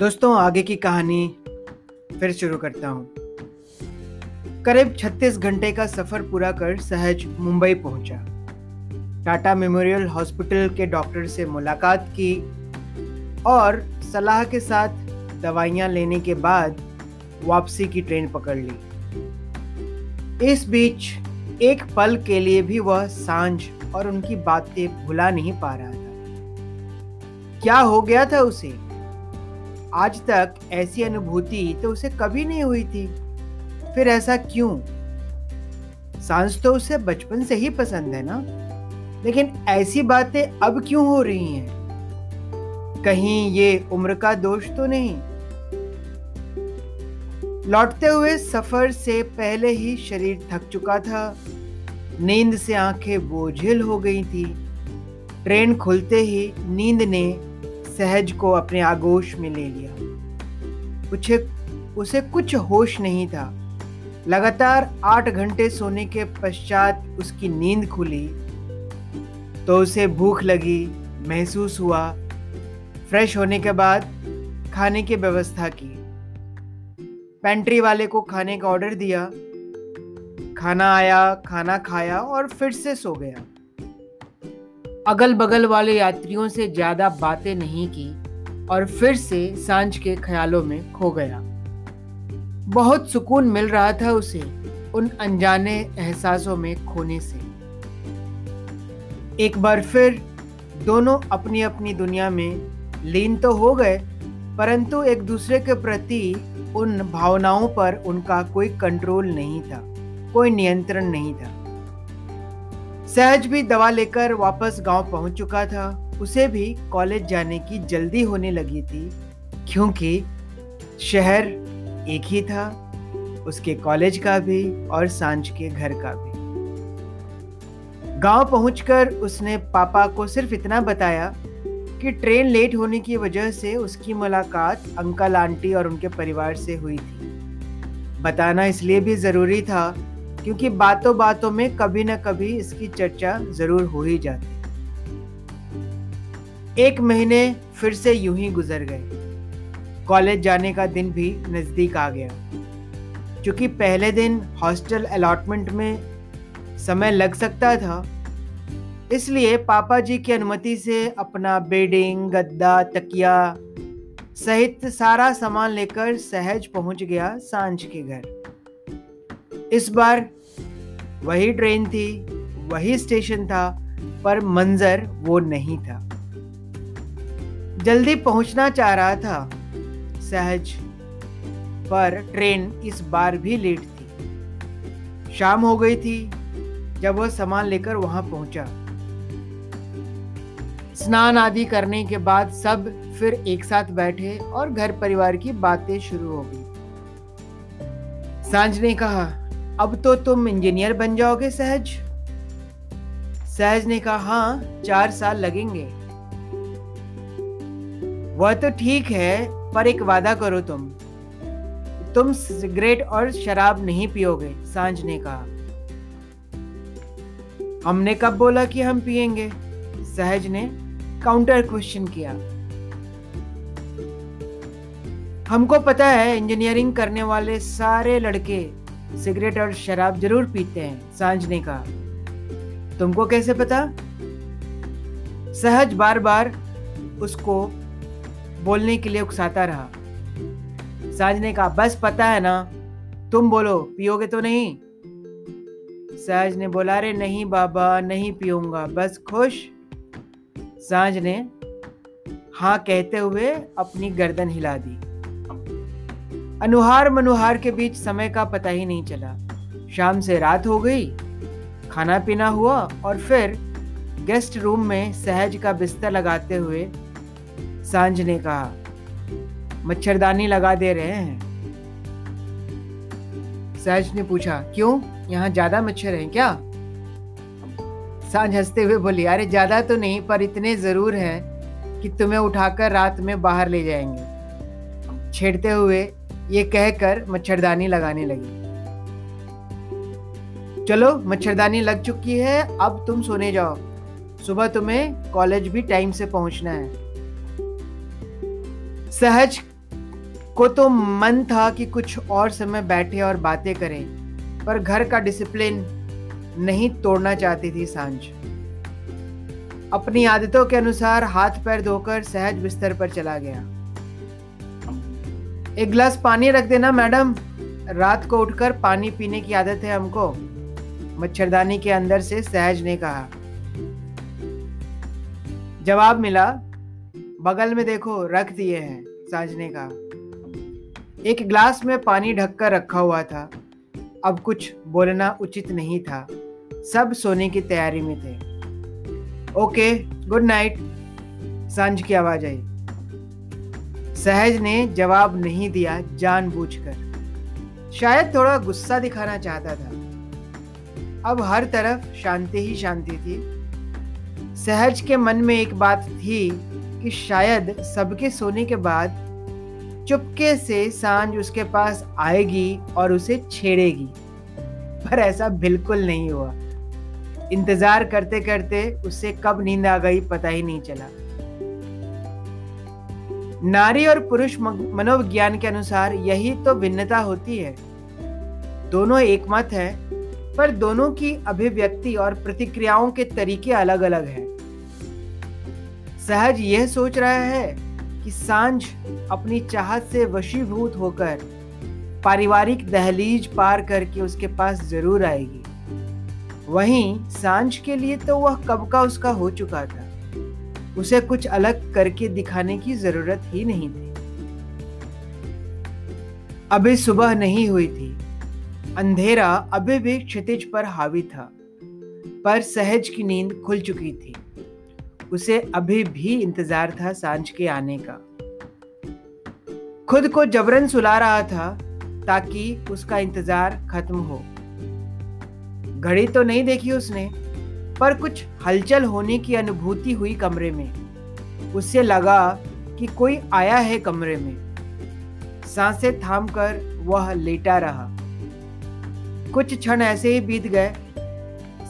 दोस्तों, आगे की कहानी फिर शुरू करता हूँ। करीब 36 घंटे का सफ़र पूरा कर सहज मुंबई पहुँचा। टाटा मेमोरियल हॉस्पिटल के डॉक्टर से मुलाकात की और सलाह के साथ दवाइयाँ लेने के बाद वापसी की ट्रेन पकड़ ली। इस बीच एक पल के लिए भी वह साँझ और उनकी बातें भुला नहीं पा रहा था। क्या हो गया था उसे? आज तक ऐसी अनुभूति तो उसे कभी नहीं हुई थी। फिर ऐसा क्यों? सांस तो उसे बचपन से ही पसंद है ना? लेकिन ऐसी बातें अब क्यों हो रही हैं? कहीं ये उम्र का दोष तो नहीं? लौटते हुए सफ़र से पहले ही शरीर थक चुका था। नींद से आँखें बोझिल हो गई थी। ट्रेन खुलते ही नींद ने सहज को अपने आगोश में ले लिया। उसे उसे कुछ होश नहीं था। लगातार आठ घंटे सोने के पश्चात उसकी नींद खुली तो उसे भूख लगी, महसूस हुआ। फ्रेश होने के बाद खाने की व्यवस्था की। पेंट्री वाले को खाने का ऑर्डर दिया। खाना आया, खाना खाया और फिर से सो गया। अगल बगल वाले यात्रियों से ज़्यादा बातें नहीं की और फिर से साँझ के ख्यालों में खो गया। बहुत सुकून मिल रहा था उसे उन अनजाने एहसासों में खोने से। एक बार फिर दोनों अपनी अपनी दुनिया में लीन तो हो गए, परंतु एक दूसरे के प्रति उन भावनाओं पर उनका कोई कंट्रोल नहीं था, कोई नियंत्रण नहीं था। सहज भी दवा लेकर वापस गाँव पहुँच चुका था। उसे भी कॉलेज जाने की जल्दी होने लगी थी, क्योंकि शहर एक ही था, उसके कॉलेज का भी और साँझ के घर का भी। गाँव पहुंचकर उसने पापा को सिर्फ़ इतना बताया कि ट्रेन लेट होने की वजह से उसकी मुलाकात अंकल, आंटी और उनके परिवार से हुई थी। बताना इसलिए भी ज़रूरी था क्योंकि बातों बातों में कभी ना कभी इसकी चर्चा ज़रूर हो ही जाती एक महीने फिर से यूँ ही गुजर गए। कॉलेज जाने का दिन भी नज़दीक आ गया। क्योंकि पहले दिन हॉस्टल अलॉटमेंट में समय लग सकता था। इसलिए पापा जी की अनुमति से अपना बेडिंग, गद्दा, तकिया सहित सारा सामान लेकर सहज पहुँच गया साँझ के घर। इस बार वही ट्रेन थी, वही स्टेशन था, पर मंजर वो नहीं था। जल्दी पहुँचना चाह रहा था, सहज, पर ट्रेन इस बार भी लेट थी। शाम हो गई थी, जब वह सामान लेकर वहाँ पहुँचा। स्नान आदि करने के बाद सब फिर एक साथ बैठे और घर परिवार की बातें शुरू हो गई। साँझ ने कहा अब तो तुम इंजीनियर बन जाओगे, सहज। सहज ने कहा हाँ चार साल लगेंगे। वह तो ठीक है, पर एक वादा करो तुम। तुम सिगरेट और शराब नहीं पियोगे, साँझ ने कहा। हमने कब बोला कि हम पिएँगे सहज ने काउंटर क्वेश्चन किया। हमको पता है इंजीनियरिंग करने वाले सारे लड़के सिगरेट और शराब ज़रूर पीते हैं साँझ ने कहा तुमको कैसे पता? सहज बार बार उसको बोलने के लिए उकसाता रहा। साँझ ने कहा बस पता है ना, तुम बोलो, पियोगे तो नहीं? सहज ने बोला रे नहीं बाबा, नहीं पीऊँगा, बस खुश। साँझ ने हाँ कहते हुए अपनी गर्दन हिला दी। अनुहार मनुहार के बीच समय का पता ही नहीं चला। शाम से रात हो गई, खाना पीना हुआ और फिर गेस्ट रूम में सहज का बिस्तर लगाते हुए साँझ ने कहा मच्छरदानी लगा दे रहे हैं। सहज ने पूछा, क्यों? यहाँ ज़्यादा मच्छर हैं क्या? साँझ हँसते हुए बोली, अरे, ज़्यादा तो नहीं, पर इतने ज़रूर हैं कि तुम्हें उठाकर रात में बाहर ले जाएँगे। छेड़ते हुए ये कहकर मच्छरदानी लगाने लगी। चलो, मच्छरदानी लग चुकी है, अब तुम सोने जाओ। सुबह तुम्हें कॉलेज भी टाइम से पहुँचना है। सहज को तो मन था कि कुछ और समय बैठे और बातें करें, पर घर का डिसिप्लिन नहीं तोड़ना चाहती थी साँझ। अपनी आदतों के अनुसार हाथ पैर धोकर सहज बिस्तर पर चला गया। एक गिलास पानी रख देना, मैडम। रात को उठकर पानी पीने की आदत है हमको। मच्छरदानी के अंदर से सहज ने कहा। जवाब मिला, बगल में देखो, रख दिए हैं सहज ने कहा। एक गिलास में पानी ढककर रखा हुआ था। अब कुछ बोलना उचित नहीं था। सब सोने की तैयारी में थे। Okay, good night. साँझ की आवाज़ आई। सहज ने जवाब नहीं दिया जानबूझकर। शायद थोड़ा गुस्सा दिखाना चाहता था। अब हर तरफ़ शांति ही शांति थी। सहज के मन में एक बात थी कि शायद सबके सोने के बाद चुपके से साँझ उसके पास आएगी और उसे छेड़ेगी। पर ऐसा बिल्कुल नहीं हुआ। इंतज़ार करते करते उससे कब नींद आ गई पता ही नहीं चला। नारी और पुरुष मनोविज्ञान के अनुसार यही तो भिन्नता होती है। दोनों एक मत है, पर दोनों की अभिव्यक्ति और प्रतिक्रियाओं के तरीके अलग अलग हैं। सहज यह सोच रहा है कि साँझ अपनी चाहत से वशीभूत होकर पारिवारिक दहलीज पार करके उसके पास ज़रूर आएगी। वहीं साँझ के लिए तो वह कब का उसका हो चुका था? उसे कुछ अलग करके दिखाने की ज़रूरत ही नहीं थी। अभी सुबह नहीं हुई थी। अंधेरा अभी भी क्षितिज पर हावी था, पर सहज की नींद खुल चुकी थी। उसे अभी भी इंतज़ार था साँझ के आने का। खुद को जबरन सुला रहा था ताकि उसका इंतज़ार खत्म हो। घड़ी तो नहीं देखी उसने। पर कुछ हलचल होने की अनुभूति हुई कमरे में। उससे लगा कि कोई आया है कमरे में। साँसें थामकर वह लेटा रहा। कुछ क्षण ऐसे ही बीत गए।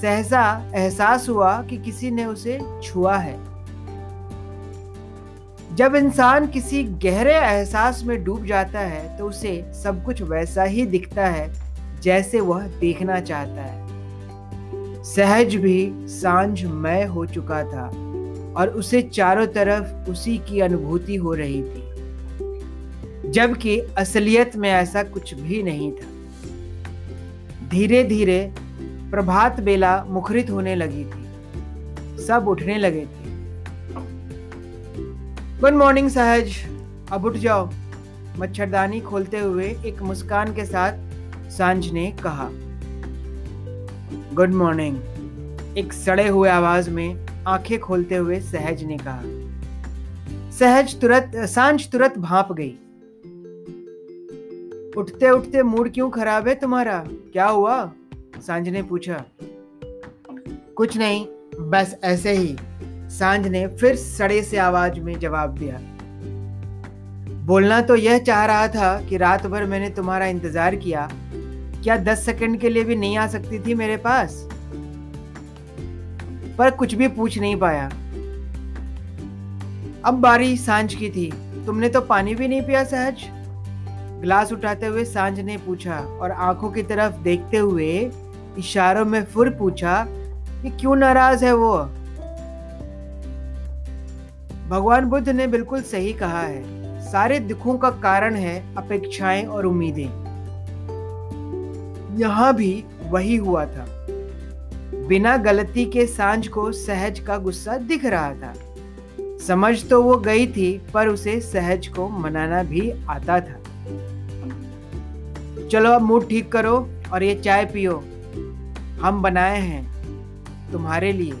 सहसा एहसास हुआ कि किसी ने उसे छुआ है। जब इंसान किसी गहरे एहसास में डूब जाता है तो उसे सब कुछ वैसा ही दिखता है, जैसे वह देखना चाहता है। सहज भी साँझ मय हो चुका था और उसे चारों तरफ़ उसी की अनुभूति हो रही थी, जबकि असलियत में ऐसा कुछ भी नहीं था। धीरे धीरे प्रभात बेला मुखरित होने लगी थी। सब उठने लगे थे। गुड मॉर्निंग सहज, अब उठ जाओ। मच्छरदानी खोलते हुए एक मुस्कान के साथ साँझ ने कहा। गुड मॉर्निंग एक सड़े हुए आवाज़ में आँखें खोलते हुए सहज ने कहा। सहज तुरंत, साँझ तुरंत भाप गई। उठते उठते मूड क्यों खराब है तुम्हारा? क्या हुआ? साँझ ने पूछा। कुछ नहीं, बस ऐसे ही, साँझ ने फिर सड़े से आवाज़ में जवाब दिया। बोलना तो यह चाह रहा था कि रात भर मैंने तुम्हारा इंतज़ार किया क्या दस सेकंड के लिए भी नहीं आ सकती थी मेरे पास? पर कुछ भी पूछ नहीं पाया। अब बारी साँझ की थी। तुमने तो पानी भी नहीं पिया सहज। गिलास उठाते हुए साँझ ने पूछा और आँखों की तरफ़ देखते हुए इशारों में फुर पूछा कि क्यों नाराज़ है वो? भगवान बुद्ध ने बिल्कुल सही कहा है। सारे दुखों का कारण है अपेक्षाएँ और उम्मीदें। यहाँ भी वही हुआ था। बिना गलती के साँझ को सहज का गुस्सा दिख रहा था। समझ तो वो गई थी, पर उसे सहज को मनाना भी आता था। चलो अब मूड ठीक करो और ये चाय पियो। हम बनाए हैं। तुम्हारे लिए,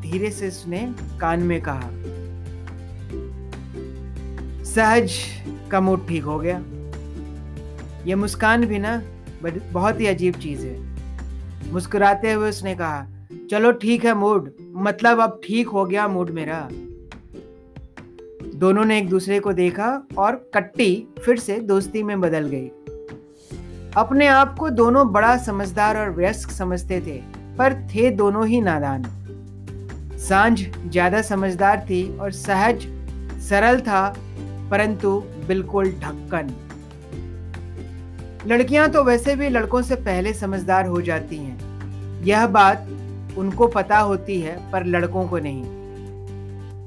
धीरे से उसने कान में कहा। सहज का मूड ठीक हो गया। ये मुस्कान भी ना बहुत ही अजीब चीज़ है। मुस्कुराते हुए उसने कहा, चलो ठीक है मूड मतलब अब ठीक हो गया मूड मेरा। दोनों ने एक दूसरे को देखा और कट्टी फिर से दोस्ती में बदल गई। अपने आप को दोनों बड़ा समझदार और व्यस्क समझते थे, पर थे दोनों ही नादान। साँझ ज़्यादा समझदार थी और सहज, सरल था, परंतु बिल्कुल ढक्कन। लड़कियाँ तो वैसे भी लड़कों से पहले समझदार हो जाती हैं। यह बात उनको पता होती है, पर लड़कों को नहीं।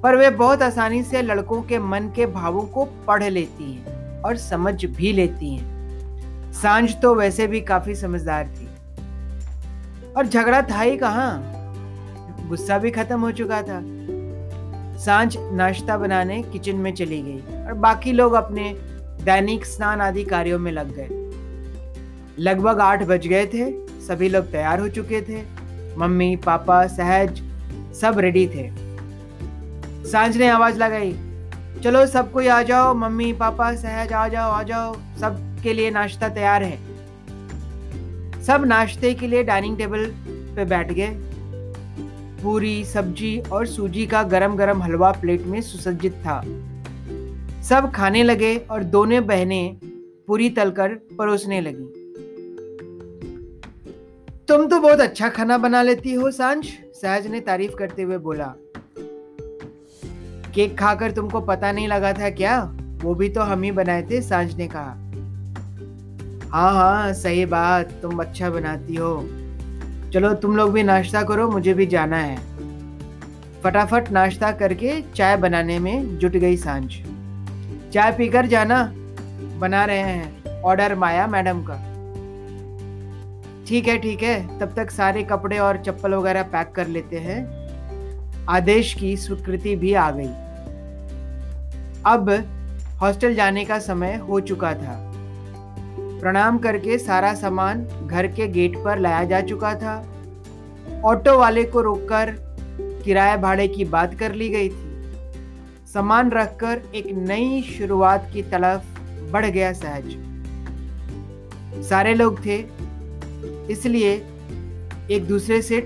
पर वे बहुत आसानी से लड़कों के मन के भावों को पढ़ लेती हैं और समझ भी लेती हैं। साँझ तो वैसे भी काफ़ी समझदार थी। और झगड़ा था ही कहा? गुस्सा भी खत्म हो चुका था। साँझ नाश्ता बनाने किचन में चली गई और बाकी लोग अपने दैनिक स्नान आदि कार्यों में लग गए। लगभग आठ बज गए थे। सभी लोग तैयार हो चुके थे। मम्मी, पापा, सहज सब रेडी थे। साँझ ने आवाज़ लगाई, चलो सब कोई आ जाओ। मम्मी, पापा, सहज आ जाओ आ जाओ। सब के लिए नाश्ता तैयार है। सब नाश्ते के लिए डाइनिंग टेबल पे बैठ गए। पूरी सब्ज़ी और सूजी का गरम गरम हलवा प्लेट में सुसज्जित था। सब खाने लगे और दोनों बहनें पूरी तलकर परोसने लगी। तुम तो बहुत अच्छा खाना बना लेती हो, साँझ, सहज ने तारीफ़ करते हुए बोला। केक खाकर तुमको पता नहीं लगा था क्या? वो भी तो हम ही बनाए थे, साँझ ने कहा। हाँ हाँ सही बात, तुम अच्छा बनाती हो। चलो, तुम लोग भी नाश्ता करो, मुझे भी जाना है। फटाफट नाश्ता करके चाय बनाने में जुट गई साँझ। चाय पीकर जाना, बना रहे हैं, ऑर्डर माया मैडम का। ठीक है ठीक है। तब तक सारे कपड़े और चप्पल वगैरह पैक कर लेते हैं। आदेश की स्वीकृति भी आ गई। अब हॉस्टल जाने का समय हो चुका था। प्रणाम करके सारा सामान घर के गेट पर लाया जा चुका था। ऑटो वाले को रोककर किराए भाड़े की बात कर ली गई थी। सामान रखकर एक नई शुरुआत की तरफ़ बढ़ गया सहज। सारे लोग थे इसलिए एक दूसरे से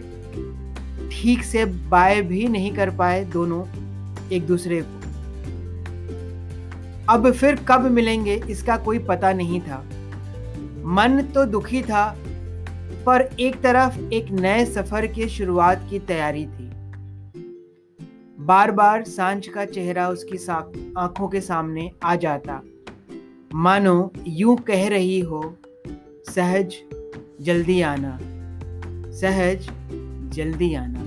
ठीक से बाय भी नहीं कर पाए दोनों एक दूसरे को। अब फिर कब मिलेंगे इसका कोई पता नहीं था। मन तो दुखी था, पर एक तरफ़ एक नए सफ़र की शुरुआत की तैयारी थी। बार बार साँझ का चेहरा उसकी आँखों के सामने आ जाता। मानो यूँ कह रही हो, सहज जल्दी आना। सहज जल्दी आना।